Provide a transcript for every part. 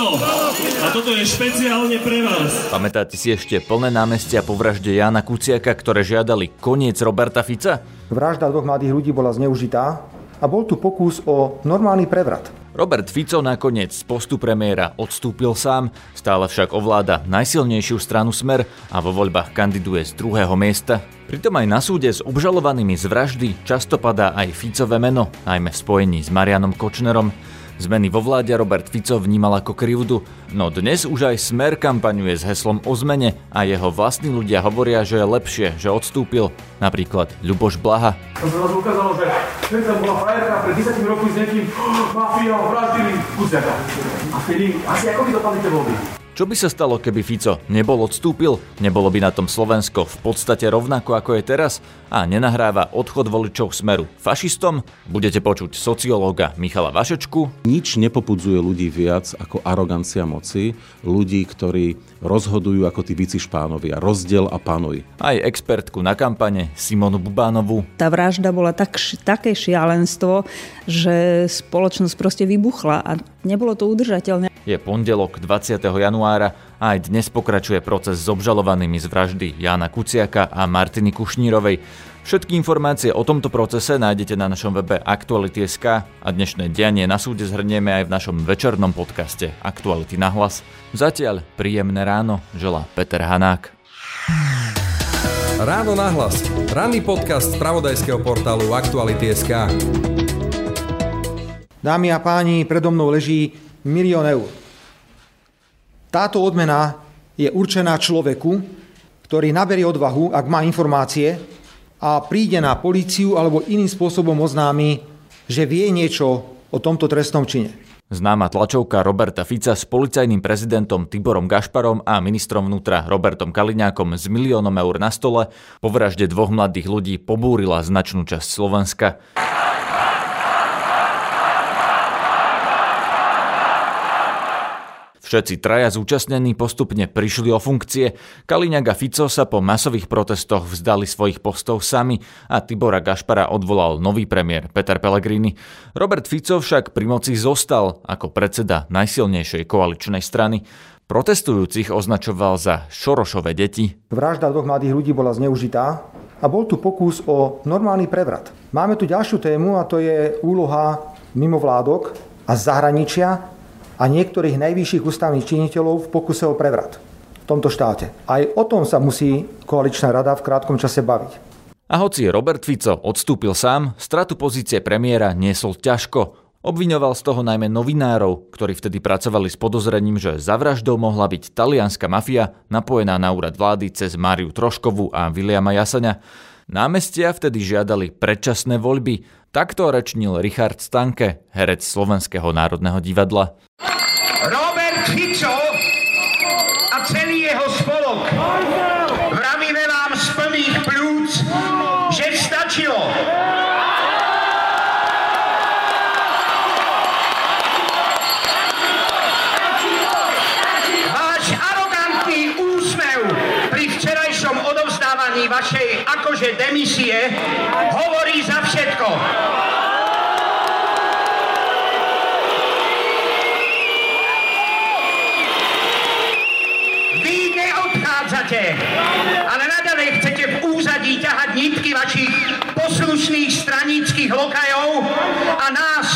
Áno, a toto je špeciálne pre vás. Pamätáte si ešte plné námestia po vražde Jana Kuciaka, ktoré žiadali koniec Roberta Fica? Vražda dvoch mladých ľudí bola zneužitá a bol tu pokus o normálny prevrat. Robert Fico nakoniec z postu premiéra odstúpil sám, stále však ovláda najsilnejšiu stranu Smer a vo voľbách kandiduje z druhého miesta. Pritom aj na súde s obžalovanými z vraždy často padá aj Ficové meno, najmä v spojení s Marianom Kočnerom. Zmeny vo vláde Robert Fico vnímal ako krivdu, no dnes už aj Smer kampaňuje s heslom o zmene a jeho vlastní ľudia hovoria, že je lepšie, že odstúpil. Napríklad Ľuboš Blaha. To sa ukázalo, že Šveca bola frajerka pred 10 rokmi s nejakým mafiou vraždili Kuciaka. A vtedy, asi ako by dopadli tie voľby? Čo by sa stalo, keby Fico nebol odstúpil? Nebolo by na tom Slovensko v podstate rovnako ako je teraz? A nenahráva odchod voličov smeru fašistom? Budete počuť sociológa Michala Vašečku. Nič nepopudzuje ľudí viac ako arogancia moci, ľudí, ktorí rozhodujú ako tí bici špánovia, rozdiel a panuj. Aj expertku na kampane Simonu Bubánovu. Tá vražda bola tak, také šialenstvo, že spoločnosť proste vybuchla a nebolo to udržateľné. Je pondelok 20. januára a aj dnes pokračuje proces s obžalovanými z vraždy Jána Kuciaka a Martiny Kušnírovej. Všetky informácie o tomto procese nájdete na našom webe Aktuality.sk a dnešné dianie na súde zhrnieme aj v našom večernom podcaste Aktuality na hlas. Zatiaľ príjemné ráno želá Peter Hanák. Ráno na hlas. Ranný podcast z pravodajského portálu Aktuality.sk Dámy a páni, predo mnou leží milión eur. Táto odmena je určená človeku, ktorý naberie odvahu, ak má informácie a príde na políciu alebo iným spôsobom oznámi, že vie niečo o tomto trestnom čine. Známa tlačovka Roberta Fica s policajným prezidentom Tiborom Gašparom a ministrom vnútra Robertom Kaliňákom s miliónom eur na stole po vražde dvoch mladých ľudí pobúrila značnú časť Slovenska. Všetci traja zúčastnení postupne prišli o funkcie. Kaliňák a Fico sa po masových protestoch vzdali svojich postov sami a Tibora Gašpara odvolal nový premiér Peter Pellegrini. Robert Fico však pri moci zostal ako predseda najsilnejšej koaličnej strany. Protestujúcich označoval za Šorošové deti. Vražda dvoch mladých ľudí bola zneužitá a bol tu pokus o normálny prevrat. Máme tu ďalšiu tému a to je úloha mimovládok a zahraničia a niektorých najvyšších ústavných činiteľov v pokuse o prevrat v tomto štáte. Aj o tom sa musí koaličná rada v krátkom čase baviť. A hoci Robert Fico odstúpil sám, stratu pozície premiéra niesol ťažko. Obviňoval z toho najmä novinárov, ktorí vtedy pracovali s podozrením, že za vraždou mohla byť talianská mafia napojená na úrad vlády cez Máriu Troškovu a Viliama Jasania. Námestia vtedy žiadali predčasné voľby. Takto rečnil Richard Stanke, herec Slovenského národného divadla. Robert Fico a celý jeho spolok vravíme vám z plných plúc, že stačilo. Váš arogantný úsmev pri včerajšom odovzdávaní vašej akože demisie hovorí za všetko. Vy neodchádzate, ale nadalej chcete v úzadí ťahať nitky vašich poslušných stranických lokajov a nás,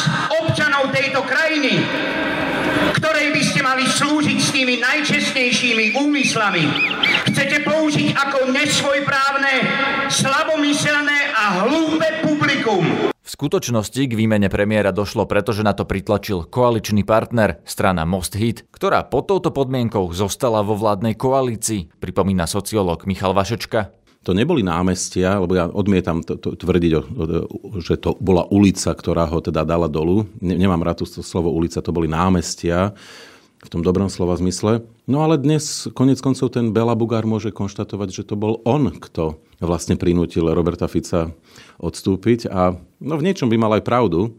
občanov tejto krajiny, ktorej by ste mali slúžiť s tými úmyslami. Chcete použiť ako nesvojprávne, slabomyselné a hlúpe publikum. V skutočnosti k výmene premiéra došlo, pretože na to pritlačil koaličný partner, strana Most Hit, ktorá pod touto podmienkou zostala vo vládnej koalícii, pripomína sociológ Michal Vašečka. To neboli námestia, lebo ja odmietam to, to, tvrdiť, že to bola ulica, ktorá ho teda dala dolu. Nemám rád to slovo ulica, to boli námestia v tom dobrom slova zmysle. No ale dnes konec koncov ten Bela Bugár môže konštatovať, že to bol on, kto vlastne prinútil Roberta Fica odstúpiť a no v niečom by mal aj pravdu.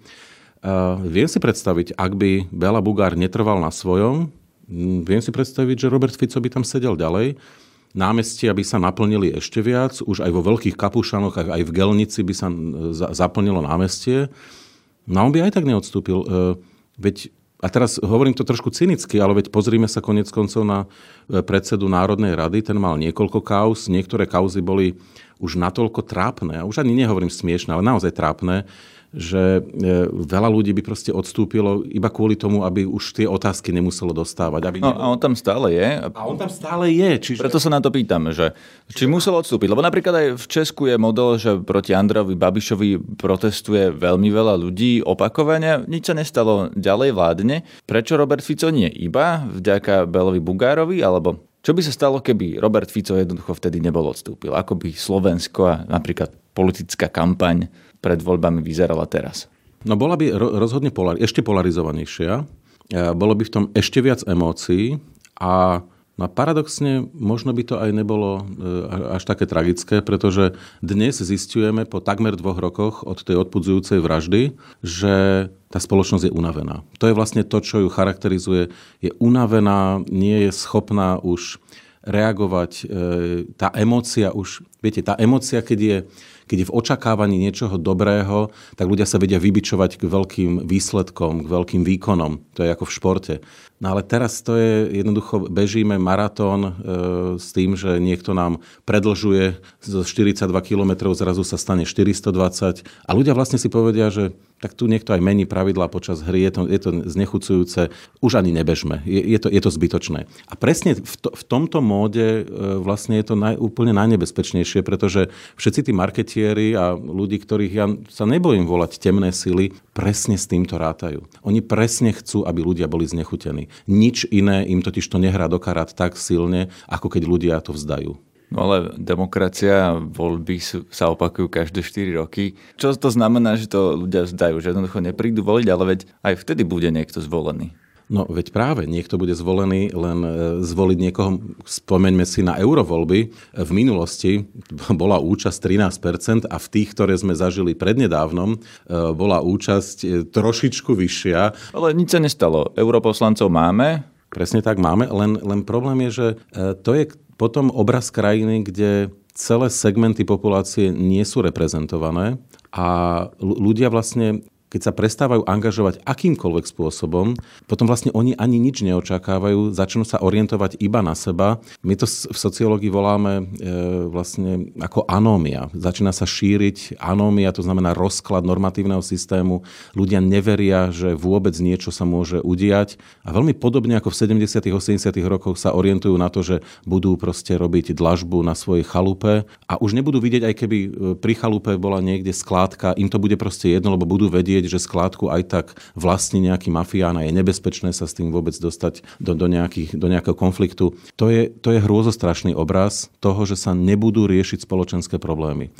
Uh, viem si predstaviť, ak by Bela Bugár netrval na svojom, viem si predstaviť, že Robert Fico by tam sedel ďalej, námestia by sa naplnili ešte viac, už aj vo veľkých kapušanoch, aj v Gelnici by sa zaplnilo námestie. No on by aj tak neodstúpil. Veď a teraz hovorím to trošku cynicky, ale veď pozrime sa konec koncov na e, predsedu Národnej rady, ten mal niekoľko kauz, niektoré kauzy boli už natoľko trápne, a už ani nehovorím smiešne, ale naozaj trápne, že e, veľa ľudí by proste odstúpilo iba kvôli tomu, aby už tie otázky nemuselo dostávať. Aby no a on tam stále je. A on tam stále je. Čiže... Preto sa na to pýtam, že či musel odstúpiť. Lebo napríklad aj v Česku je model, že proti Androvi Babišovi protestuje veľmi veľa ľudí opakovane. Nič sa nestalo, ďalej vládne. Prečo Robert Fico nie? Iba vďaka Belovi Bugárovi? Alebo čo by sa stalo, keby Robert Fico jednoducho vtedy nebol odstúpil? Ako by Slovensko a napríklad politická kampaň pred voľbami vyzerala teraz? No bola by rozhodne polar- ešte polarizovanejšia, bolo by v tom ešte viac emócií a No paradoxne, možno by to aj nebolo e, až také tragické, pretože dnes zistujeme po takmer dvoch rokoch od tej odpudzujúcej vraždy, že tá spoločnosť je unavená. To je vlastne to, čo ju charakterizuje. Je unavená, nie je schopná už reagovať. E, tá emócia už, viete, tá emócia, keď je keď je v očakávaní niečoho dobrého, tak ľudia sa vedia vybičovať k veľkým výsledkom, k veľkým výkonom. To je ako v športe. No ale teraz to je jednoducho, bežíme maratón e, s tým, že niekto nám predlžuje zo 42 km, zrazu sa stane 420 a ľudia vlastne si povedia, že tak tu niekto aj mení pravidlá počas hry, je to, je to znechucujúce, už ani nebežme, je, je, to, je to zbytočné. A presne v, to, v tomto móde e, vlastne je to naj, úplne najnebezpečnejšie, pretože všetci tí marketieri a ľudí, ktorých ja sa nebojím volať temné sily, presne s týmto rátajú. Oni presne chcú, aby ľudia boli znechutení. Nič iné im totiž to nehrá do karát tak silne, ako keď ľudia to vzdajú. No ale demokracia voľby sú, sa opakujú každé 4 roky. Čo to znamená, že to ľudia zdajú? Že jednoducho neprídu voliť, ale veď aj vtedy bude niekto zvolený. No veď práve, niekto bude zvolený, len e, zvoliť niekoho, spomeňme si na eurovoľby. V minulosti bola účasť 13% a v tých, ktoré sme zažili prednedávnom, e, bola účasť e, trošičku vyššia. Ale nič sa nestalo. Europoslancov máme, Presne tak máme, len, len problém je, že to je potom obraz krajiny, kde celé segmenty populácie nie sú reprezentované a ľudia vlastne keď sa prestávajú angažovať akýmkoľvek spôsobom, potom vlastne oni ani nič neočakávajú, začnú sa orientovať iba na seba. My to v sociológii voláme e, vlastne ako anómia. Začína sa šíriť anómia, to znamená rozklad normatívneho systému. Ľudia neveria, že vôbec niečo sa môže udiať a veľmi podobne ako v 70. 80. rokoch sa orientujú na to, že budú proste robiť dlažbu na svojej chalupe a už nebudú vidieť, aj keby e, pri chalupe bola niekde skládka, im to bude proste jedno, lebo budú vedieť, že skládku aj tak vlastní nejaký mafián a je nebezpečné sa s tým vôbec dostať do, do, nejakých, do nejakého konfliktu. To je, to je hrôzostrašný obraz toho, že sa nebudú riešiť spoločenské problémy.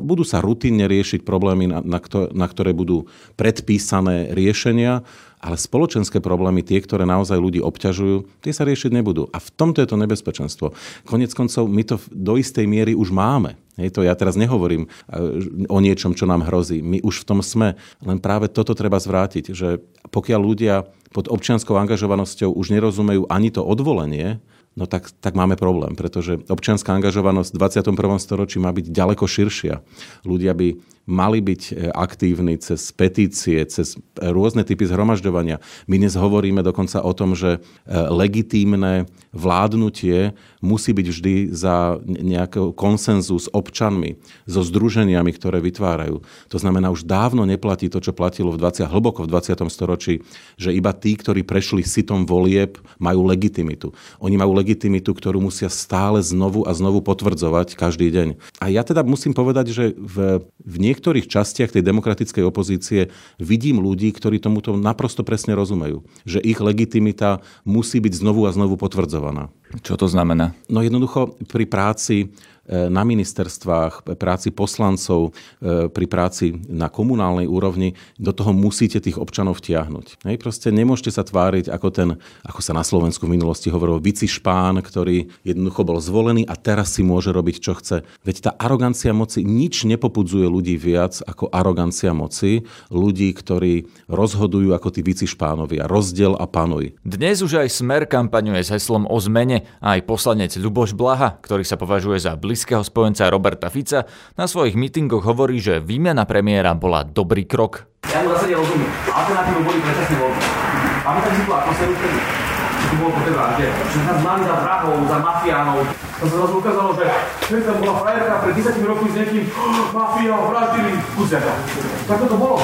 Budú sa rutinne riešiť problémy, na, na, na ktoré budú predpísané riešenia, ale spoločenské problémy, tie, ktoré naozaj ľudí obťažujú, tie sa riešiť nebudú. A v tomto je to nebezpečenstvo. Konec koncov my to do istej miery už máme. Hej, to ja teraz nehovorím e, o niečom, čo nám hrozí. My už v tom sme. Len práve toto treba zvrátiť, že pokiaľ ľudia pod občianskou angažovanosťou už nerozumejú ani to odvolenie, no tak, tak máme problém, pretože občianská angažovanosť v 21. storočí má byť ďaleko širšia. Ľudia by mali byť e, aktívni cez petície, cez rôzne typy zhromažďovania. My dnes hovoríme dokonca o tom, že e, legitímne vládnutie musí byť vždy za nejaký konsenzus s občanmi, so združeniami, ktoré vytvárajú. To znamená, už dávno neplatí to, čo platilo v 20, hlboko v 20. storočí, že iba tí, ktorí prešli sitom volieb, majú legitimitu. Oni majú legitimitu, ktorú musia stále znovu a znovu potvrdzovať každý deň. A ja teda musím povedať, že v, v niektorých častiach tej demokratickej opozície vidím ľudí, ktorí tomuto naprosto presne rozumejú. Že ich legitimita musí byť znovu a znovu potvrdzovaná. Čo to znamená? No jednoducho pri práci na ministerstvách, práci poslancov, e, pri práci na komunálnej úrovni, do toho musíte tých občanov vtiahnuť. Hej, proste nemôžete sa tváriť ako ten, ako sa na Slovensku v minulosti hovorilo, špán, ktorý jednoducho bol zvolený a teraz si môže robiť, čo chce. Veď tá arogancia moci nič nepopudzuje ľudí viac ako arogancia moci, ľudí, ktorí rozhodujú ako tí špánovia, rozdiel a panuj. Dnes už aj Smer kampaňuje s heslom o zmene a aj poslanec Ľuboš Blaha, ktorý sa považuje za blízky blízkeho spojenca Roberta Fica, na svojich mítingoch hovorí, že výmena premiéra bola dobrý krok. Ja mu zase nerozumiem. Alternatívou boli predčasné voľby. My tak vznikla atmosféru vtedy. Čo bolo po tej vražde. Že nás mali za vrahov, za mafiánov. To sa zrazu ukázalo, že keď tam bola frajerka pred 10 rokmi s niekým oh, mafia, vraždili kuziaka. Tak to bolo.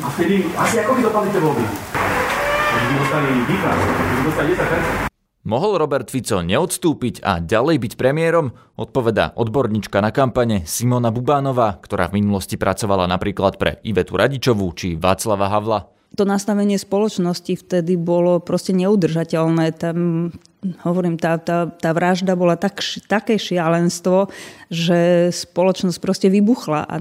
A vtedy, asi ako vy dopadli tie voľby? By dostali výkaz, by dostali 10%. Mohol Robert Fico neodstúpiť a ďalej byť premiérom? Odpoveda odborníčka na kampane Simona Bubánová, ktorá v minulosti pracovala napríklad pre Ivetu Radičovú či Václava Havla. To nastavenie spoločnosti vtedy bolo proste neudržateľné. Tam, hovorím, tá, tá, tá vražda bola tak, také šialenstvo, že spoločnosť proste vybuchla a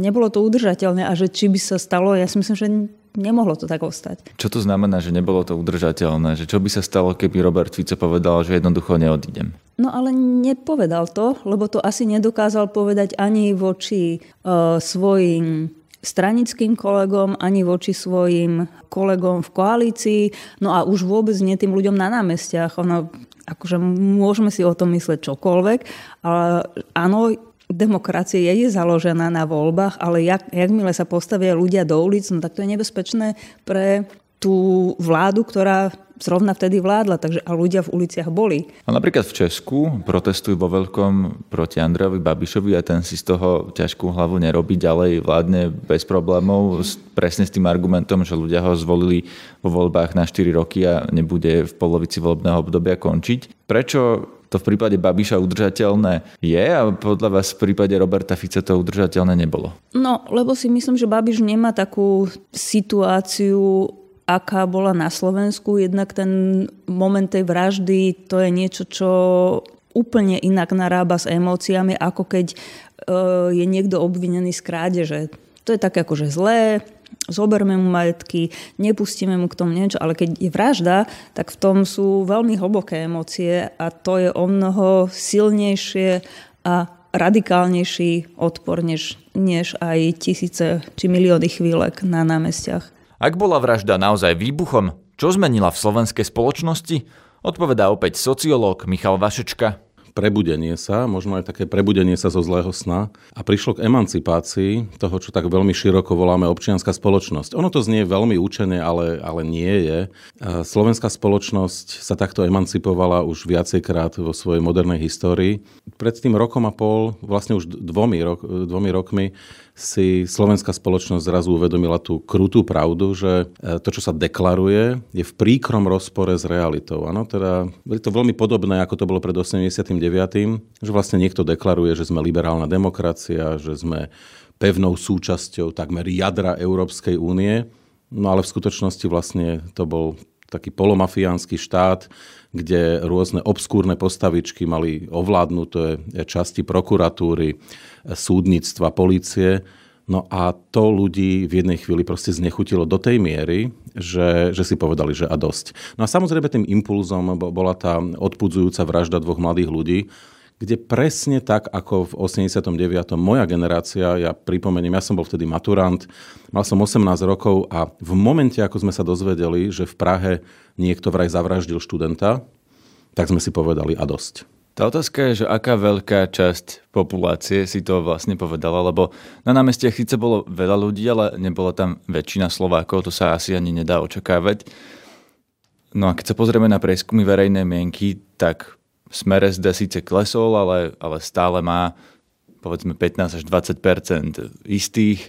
nebolo to udržateľné a že či by sa stalo, ja si myslím, že nemohlo to tak ostať. Čo to znamená, že nebolo to udržateľné? Že čo by sa stalo, keby Robert Fico povedal, že jednoducho neodídem? No ale nepovedal to, lebo to asi nedokázal povedať ani voči uh, svojim stranickým kolegom, ani voči svojim kolegom v koalícii, no a už vôbec nie tým ľuďom na námestiach. Ono, akože môžeme si o tom mysleť čokoľvek, ale áno, demokracie je založená na voľbách, ale jak, jakmile sa postavia ľudia do ulic, no tak to je nebezpečné pre tú vládu, ktorá zrovna vtedy vládla, takže a ľudia v uliciach boli. A napríklad v Česku protestujú vo veľkom proti Andrejovi Babišovi a ten si z toho ťažkú hlavu nerobí ďalej, vládne bez problémov, presne s tým argumentom, že ľudia ho zvolili vo voľbách na 4 roky a nebude v polovici volebného obdobia končiť. Prečo to v prípade Babiša udržateľné je a podľa vás v prípade Roberta Fica to udržateľné nebolo? No, lebo si myslím, že Babiš nemá takú situáciu, aká bola na Slovensku. Jednak ten moment tej vraždy, to je niečo, čo úplne inak narába s emóciami, ako keď e, je niekto obvinený z krádeže. To je také akože zlé, zoberme mu majetky, nepustíme mu k tomu niečo, ale keď je vražda, tak v tom sú veľmi hlboké emócie a to je o mnoho silnejšie a radikálnejší odpor, než, než aj tisíce či milióny chvílek na námestiach. Ak bola vražda naozaj výbuchom, čo zmenila v slovenskej spoločnosti? Odpovedá opäť sociológ Michal Vašečka prebudenie sa, možno aj také prebudenie sa zo zlého sna a prišlo k emancipácii toho, čo tak veľmi široko voláme občianská spoločnosť. Ono to znie veľmi účene, ale, ale nie je. Slovenská spoločnosť sa takto emancipovala už viacejkrát vo svojej modernej histórii. Pred tým rokom a pol, vlastne už dvomi, rok, dvomi rokmi, si slovenská spoločnosť zrazu uvedomila tú krutú pravdu, že e, to, čo sa deklaruje, je v príkrom rozpore s realitou. Ano, teda je to veľmi podobné, ako to bolo pred 89., že vlastne niekto deklaruje, že sme liberálna demokracia, že sme pevnou súčasťou takmer jadra Európskej únie, no ale v skutočnosti vlastne to bol taký polomafiánsky štát, kde rôzne obskúrne postavičky mali ovládnuté časti prokuratúry, súdnictva, policie. No a to ľudí v jednej chvíli proste znechutilo do tej miery, že, že si povedali, že a dosť. No a samozrejme tým impulzom bola tá odpudzujúca vražda dvoch mladých ľudí, kde presne tak ako v 89. moja generácia, ja pripomeniem, ja som bol vtedy maturant, mal som 18 rokov a v momente, ako sme sa dozvedeli, že v Prahe niekto vraj zavraždil študenta, tak sme si povedali a dosť. Tá otázka je, že aká veľká časť populácie si to vlastne povedala, lebo na námestiach síce bolo veľa ľudí, ale nebola tam väčšina Slovákov, to sa asi ani nedá očakávať. No a keď sa pozrieme na prieskumy verejnej mienky, tak Smer SD síce klesol, ale, ale stále má povedzme 15 až 20 istých.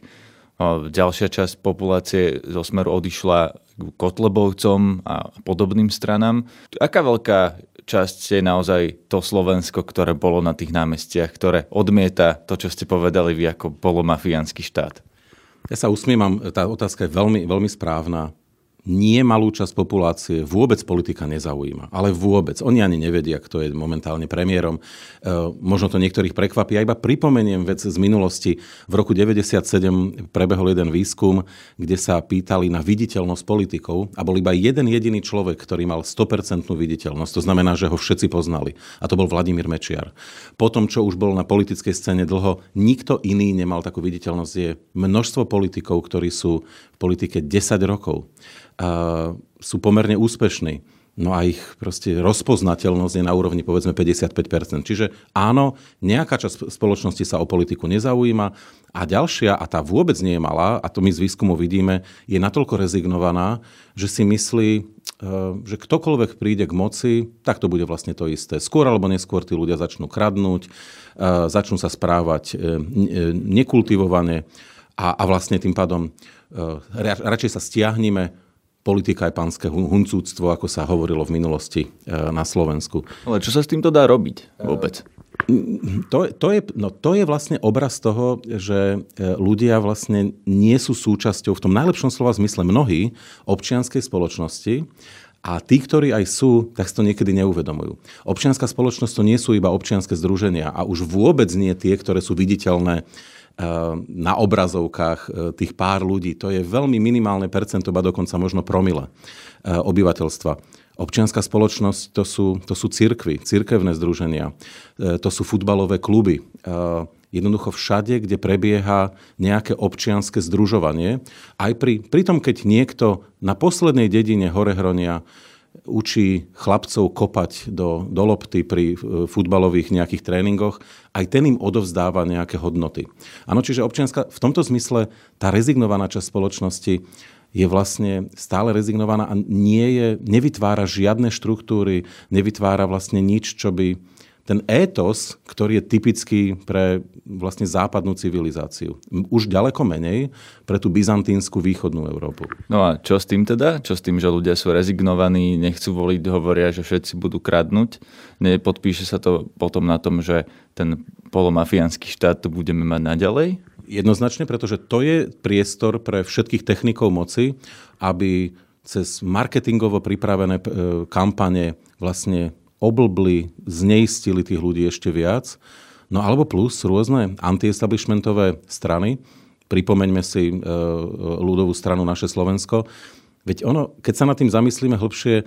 Ďalšia časť populácie zo Smeru odišla k Kotlebovcom a podobným stranám. Aká veľká časť je naozaj to Slovensko, ktoré bolo na tých námestiach, ktoré odmieta to, čo ste povedali vy ako polomafiánsky štát? Ja sa usmievam, tá otázka je veľmi, veľmi správna nie malú časť populácie vôbec politika nezaujíma. Ale vôbec. Oni ani nevedia, kto je momentálne premiérom. E, možno to niektorých prekvapí. Ja iba pripomeniem vec z minulosti. V roku 1997 prebehol jeden výskum, kde sa pýtali na viditeľnosť politikov a bol iba jeden jediný človek, ktorý mal 100% viditeľnosť. To znamená, že ho všetci poznali. A to bol Vladimír Mečiar. Potom, čo už bol na politickej scéne dlho, nikto iný nemal takú viditeľnosť. Je množstvo politikov, ktorí sú v politike 10 rokov sú pomerne úspešní. no a ich proste rozpoznateľnosť je na úrovni povedzme 55%. Čiže áno, nejaká časť spoločnosti sa o politiku nezaujíma a ďalšia, a tá vôbec nie je malá, a to my z výskumu vidíme, je natoľko rezignovaná, že si myslí, e, že ktokoľvek príde k moci, tak to bude vlastne to isté. Skôr alebo neskôr tí ľudia začnú kradnúť, e, začnú sa správať e, nekultivovane a, a vlastne tým pádom radšej sa stiahneme politika je pánske huncúctvo, ako sa hovorilo v minulosti e, na Slovensku. Ale čo sa s týmto dá robiť vôbec? To, to, je, no to je vlastne obraz toho, že e, ľudia vlastne nie sú súčasťou v tom najlepšom slova zmysle mnohí občianskej spoločnosti a tí, ktorí aj sú, tak si to niekedy neuvedomujú. Občianská spoločnosť to nie sú iba občianske združenia a už vôbec nie tie, ktoré sú viditeľné na obrazovkách e, tých pár ľudí. To je veľmi minimálne percento, ba dokonca možno promile e, obyvateľstva. Občianská spoločnosť to sú, to sú cirkvy, cirkevné združenia, e, to sú futbalové kluby. Jednoducho všade, kde prebieha nejaké občianske združovanie. Aj pri, pri tom, keď niekto na poslednej dedine Horehronia učí chlapcov kopať do, do lopty pri e, futbalových nejakých tréningoch, aj ten im odovzdáva nejaké hodnoty. Áno, čiže občianská, v tomto zmysle tá rezignovaná časť spoločnosti je vlastne stále rezignovaná a nie je, nevytvára žiadne štruktúry, nevytvára vlastne nič, čo by, ten étos, ktorý je typický pre vlastne západnú civilizáciu. Už ďaleko menej pre tú byzantínsku východnú Európu. No a čo s tým teda? Čo s tým, že ľudia sú rezignovaní, nechcú voliť, hovoria, že všetci budú kradnúť? Nepodpíše sa to potom na tom, že ten polomafiánsky štát tu budeme mať naďalej? Jednoznačne, pretože to je priestor pre všetkých technikov moci, aby cez marketingovo pripravené e, kampane vlastne oblbli, zneistili tých ľudí ešte viac. No alebo plus rôzne antiestablishmentové strany. Pripomeňme si e, ľudovú stranu Naše Slovensko. Veď ono, keď sa nad tým zamyslíme hlbšie, e,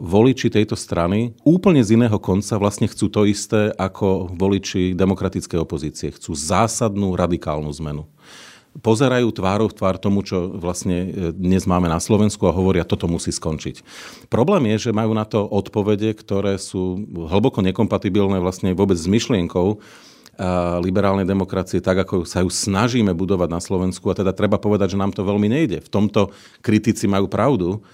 voliči tejto strany úplne z iného konca vlastne chcú to isté ako voliči demokratickej opozície. Chcú zásadnú radikálnu zmenu pozerajú tvárov v tvár tomu, čo vlastne e, dnes máme na Slovensku a hovoria, toto musí skončiť. Problém je, že majú na to odpovede, ktoré sú hlboko nekompatibilné vlastne vôbec s myšlienkou liberálnej demokracie, tak ako sa ju snažíme budovať na Slovensku. A teda treba povedať, že nám to veľmi nejde. V tomto kritici majú pravdu.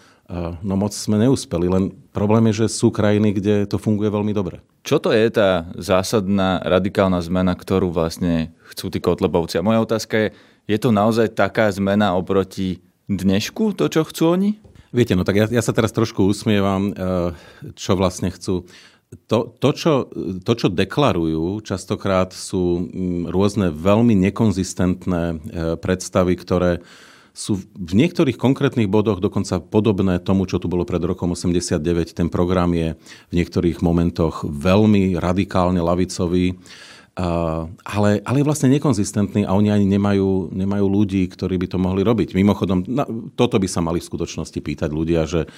No moc sme neúspeli, len problém je, že sú krajiny, kde to funguje veľmi dobre. Čo to je tá zásadná radikálna zmena, ktorú vlastne chcú tí kotlebovci? A moja otázka je, je to naozaj taká zmena oproti dnešku, to, čo chcú oni? Viete, no tak ja, ja sa teraz trošku usmievam, eh, čo vlastne chcú. To, to, čo, to, čo deklarujú, častokrát sú mm, rôzne veľmi nekonzistentné eh, predstavy, ktoré sú v niektorých konkrétnych bodoch dokonca podobné tomu, čo tu bolo pred rokom 89. Ten program je v niektorých momentoch veľmi radikálne lavicový ale, ale je vlastne nekonzistentný a oni ani nemajú, nemajú ľudí, ktorí by to mohli robiť. Mimochodom, na, toto by sa mali v skutočnosti pýtať ľudia, že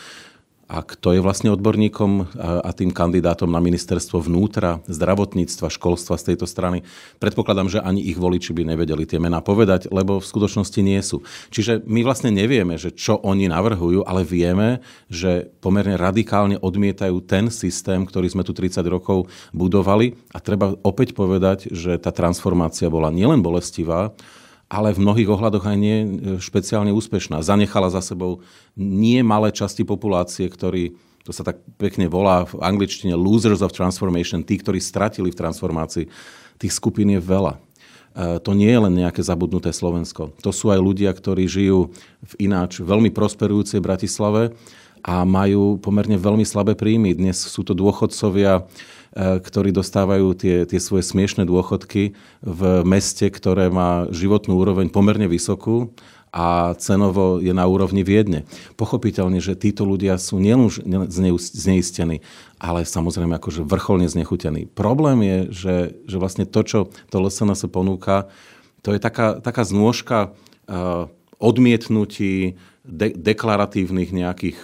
a kto je vlastne odborníkom a tým kandidátom na ministerstvo vnútra, zdravotníctva, školstva z tejto strany. Predpokladám, že ani ich voliči by nevedeli tie mená povedať, lebo v skutočnosti nie sú. Čiže my vlastne nevieme, že čo oni navrhujú, ale vieme, že pomerne radikálne odmietajú ten systém, ktorý sme tu 30 rokov budovali. A treba opäť povedať, že tá transformácia bola nielen bolestivá, ale v mnohých ohľadoch aj nie e, špeciálne úspešná. Zanechala za sebou nie malé časti populácie, ktorí, to sa tak pekne volá v angličtine losers of transformation, tí, ktorí stratili v transformácii. Tých skupín je veľa. E, to nie je len nejaké zabudnuté Slovensko. To sú aj ľudia, ktorí žijú v ináč veľmi prosperujúcej Bratislave a majú pomerne veľmi slabé príjmy. Dnes sú to dôchodcovia, ktorí dostávajú tie, tie svoje smiešné dôchodky v meste, ktoré má životnú úroveň pomerne vysokú a cenovo je na úrovni Viedne. Pochopiteľne, že títo ľudia sú nielen zneistení, ale samozrejme akože vrcholne znechutení. Problém je, že, že vlastne to, čo to LSNS ponúka, to je taká, taká znôžka uh, odmietnutí, de- deklaratívnych nejakých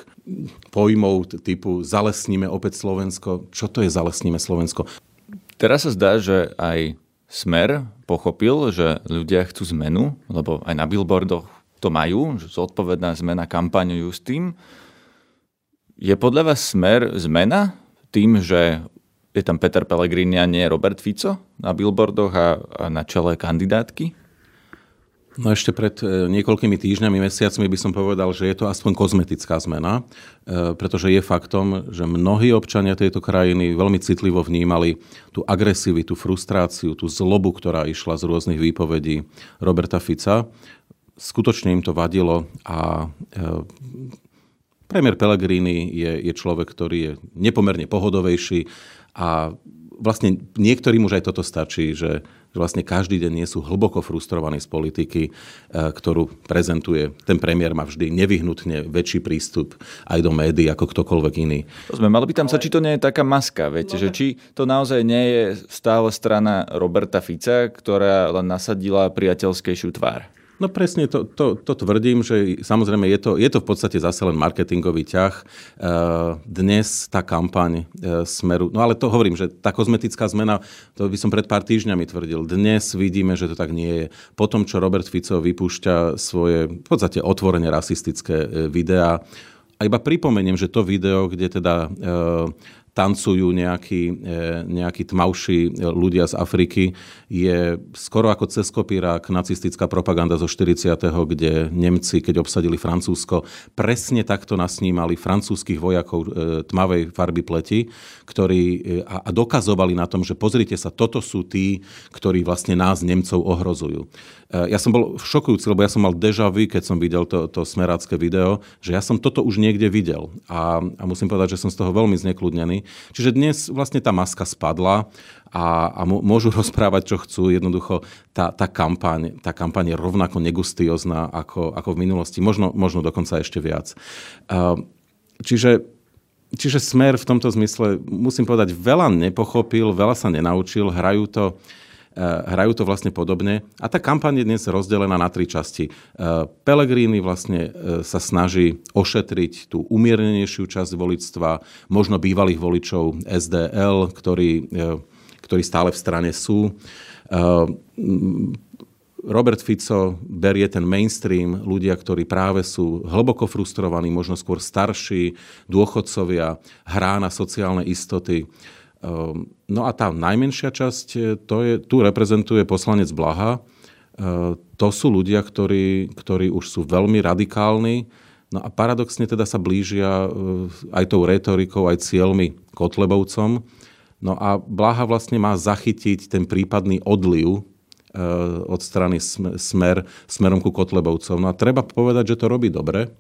pojmov typu zalesníme opäť Slovensko. Čo to je zalesníme Slovensko? Teraz sa zdá, že aj Smer pochopil, že ľudia chcú zmenu, lebo aj na billboardoch to majú, že zodpovedná zmena kampaňujú s tým. Je podľa vás smer zmena tým, že je tam Peter Pellegrini a nie Robert Fico na billboardoch a, a na čele kandidátky? No ešte pred e, niekoľkými týždňami, mesiacmi by som povedal, že je to aspoň kozmetická zmena, e, pretože je faktom, že mnohí občania tejto krajiny veľmi citlivo vnímali tú agresivitu, frustráciu, tú zlobu, ktorá išla z rôznych výpovedí Roberta Fica. Skutočne im to vadilo a e, premiér Pellegrini je, je človek, ktorý je nepomerne pohodovejší a vlastne niektorým už aj toto stačí, že, že vlastne každý deň nie sú hlboko frustrovaní z politiky, e, ktorú prezentuje. Ten premiér má vždy nevyhnutne väčší prístup aj do médií ako ktokoľvek iný. To sme mali by tam sa, či to nie je taká maska, viete, že či to naozaj nie je stále strana Roberta Fica, ktorá len nasadila priateľskejšiu tvár. No presne to, to, to tvrdím, že samozrejme je to, je to v podstate zase len marketingový ťah. E, dnes tá kampaň e, Smeru, no ale to hovorím, že tá kozmetická zmena, to by som pred pár týždňami tvrdil. Dnes vidíme, že to tak nie je. Po tom, čo Robert Fico vypúšťa svoje v podstate otvorene rasistické e, videá, a iba pripomeniem, že to video, kde teda tancujú nejakí, e, nejakí tmavší ľudia z Afriky, je skoro ako cez kopírák nacistická propaganda zo 40., kde Nemci, keď obsadili Francúzsko, presne takto nasnímali francúzskych vojakov e, tmavej farby pleti, ktorí e, a dokazovali na tom, že pozrite sa, toto sú tí, ktorí vlastne nás Nemcov ohrozujú. Ja som bol šokujúci, lebo ja som mal deja vu, keď som videl to, to smerácké video, že ja som toto už niekde videl. A, a musím povedať, že som z toho veľmi znekľudnený. Čiže dnes vlastne tá maska spadla a, a môžu rozprávať, čo chcú. Jednoducho tá, tá, kampaň, tá kampaň je rovnako negustiozná ako, ako v minulosti. Možno, možno dokonca ešte viac. Čiže Čiže smer v tomto zmysle, musím povedať, veľa nepochopil, veľa sa nenaučil, hrajú to Eh, hrajú to vlastne podobne. A tá kampaň je dnes rozdelená na tri časti. Eh, Pelegrini vlastne eh, sa snaží ošetriť tú umiernenejšiu časť voličstva, možno bývalých voličov SDL, ktorí, ktorí stále v strane sú. Robert Fico berie ten mainstream, ľudia, ktorí práve sú hlboko frustrovaní, možno skôr starší, dôchodcovia, hrá na sociálne istoty. Ehm, no a tá najmenšia časť, e, to je, tu reprezentuje poslanec Blaha. Ehm, to sú ľudia, ktorí, ktorí už sú veľmi radikálni, no a paradoxne teda sa blížia e, aj tou retorikou, aj cieľmi Kotlebovcom. No a Blaha vlastne má zachytiť ten prípadný odliv e, od strany smer, smerom ku Kotlebovcom. No a treba povedať, že to robí dobre,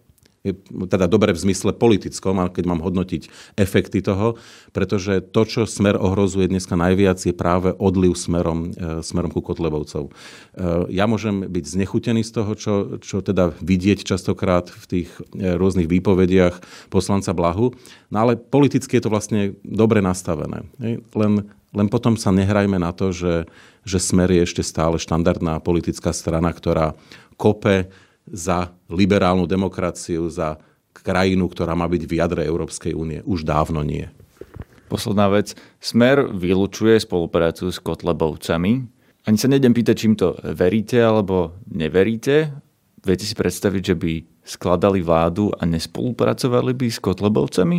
teda dobre v zmysle politickom, keď mám hodnotiť efekty toho, pretože to, čo smer ohrozuje dneska najviac, je práve odliv smerom, e, smerom ku Kotlebovcov. E, ja môžem byť znechutený z toho, čo, čo teda vidieť častokrát v tých e, rôznych výpovediach poslanca Blahu, no ale politicky je to vlastne dobre nastavené. Len, len potom sa nehrajme na to, že, že smer je ešte stále štandardná politická strana, ktorá kope za liberálnu demokraciu, za krajinu, ktorá má byť v jadre Európskej únie. Už dávno nie. Posledná vec. Smer vylučuje spoluprácu s Kotlebovcami. Ani sa nejdem pýtať, čím to veríte alebo neveríte. Viete si predstaviť, že by skladali vládu a nespolupracovali by s Kotlebovcami?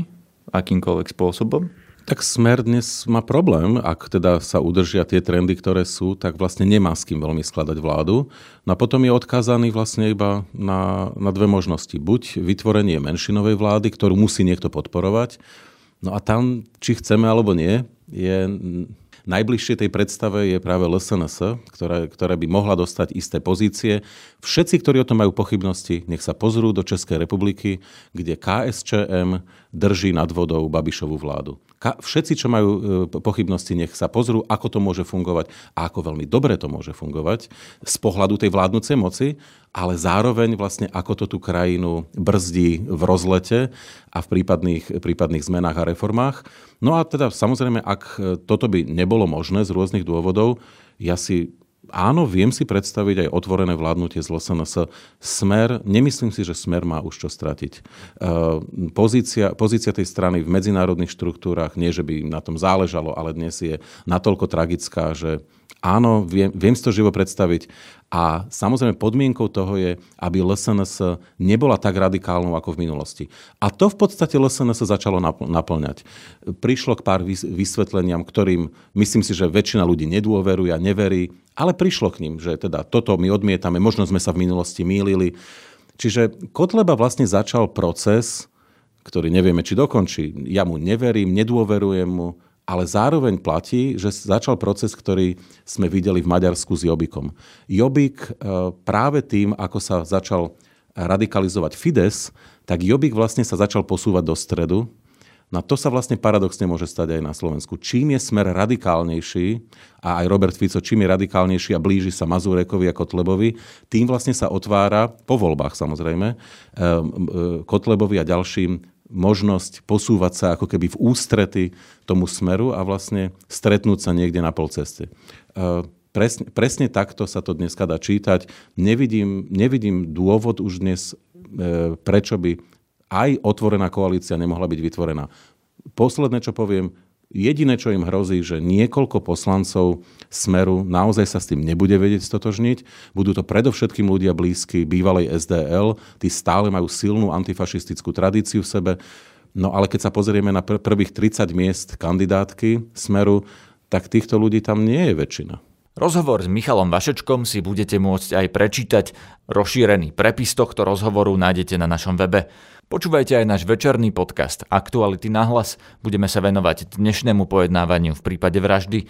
Akýmkoľvek spôsobom? Tak Smer dnes má problém, ak teda sa udržia tie trendy, ktoré sú, tak vlastne nemá s kým veľmi skladať vládu. No a potom je odkázaný vlastne iba na, na dve možnosti. Buď vytvorenie menšinovej vlády, ktorú musí niekto podporovať, no a tam, či chceme alebo nie, je Najbližšie tej predstave je práve LSNS, ktoré, ktoré by mohla dostať isté pozície. Všetci, ktorí o tom majú pochybnosti, nech sa pozrú do Českej republiky, kde KSČM drží nad vodou Babišovú vládu. Všetci, čo majú e, pochybnosti, nech sa pozrú, ako to môže fungovať a ako veľmi dobre to môže fungovať z pohľadu tej vládnucej moci, ale zároveň vlastne ako to tú krajinu brzdí v rozlete a v prípadných, prípadných zmenách a reformách. No a teda samozrejme, ak toto by nebolo možné z rôznych dôvodov, ja si áno, viem si predstaviť aj otvorené vládnutie z LSNS. Smer, nemyslím si, že Smer má už čo stratiť. E, pozícia, pozícia tej strany v medzinárodných štruktúrach, nie že by na tom záležalo, ale dnes je natoľko tragická, že Áno, viem, viem si to živo predstaviť. A samozrejme podmienkou toho je, aby LSNS nebola tak radikálnou ako v minulosti. A to v podstate LSNS začalo naplňať. Prišlo k pár vysvetleniam, ktorým myslím si, že väčšina ľudí nedôveruje a neverí, ale prišlo k ním, že teda toto my odmietame, možno sme sa v minulosti mýlili. Čiže Kotleba vlastne začal proces, ktorý nevieme, či dokončí. Ja mu neverím, nedôverujem mu, ale zároveň platí, že začal proces, ktorý sme videli v Maďarsku s Jobikom. Jobik e, práve tým, ako sa začal radikalizovať Fides, tak Jobik vlastne sa začal posúvať do stredu. Na to sa vlastne paradoxne môže stať aj na Slovensku. Čím je smer radikálnejší, a aj Robert Fico, čím je radikálnejší a blíži sa Mazurekovi a Kotlebovi, tým vlastne sa otvára, po voľbách samozrejme, e, e, Kotlebovi a ďalším možnosť posúvať sa ako keby v ústrety tomu smeru a vlastne stretnúť sa niekde na polceste. E, presne, presne takto sa to dneska dá čítať. Nevidím, nevidím dôvod už dnes, e, prečo by aj otvorená koalícia nemohla byť vytvorená. Posledné, čo poviem, Jediné, čo im hrozí, že niekoľko poslancov Smeru naozaj sa s tým nebude vedieť stotožniť. Budú to predovšetkým ľudia blízky bývalej SDL, tí stále majú silnú antifašistickú tradíciu v sebe. No ale keď sa pozrieme na pr- prvých 30 miest kandidátky Smeru, tak týchto ľudí tam nie je väčšina. Rozhovor s Michalom Vašečkom si budete môcť aj prečítať. Rozšírený prepis tohto rozhovoru nájdete na našom webe. Počúvajte aj náš večerný podcast Aktuality na hlas. Budeme sa venovať dnešnému pojednávaniu v prípade vraždy.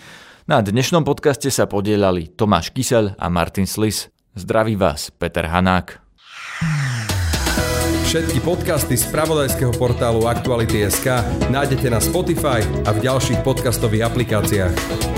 Na dnešnom podcaste sa podielali Tomáš Kysel a Martin Slis. Zdraví vás, Peter Hanák. Všetky podcasty z pravodajského portálu Aktuality.sk nájdete na Spotify a v ďalších podcastových aplikáciách.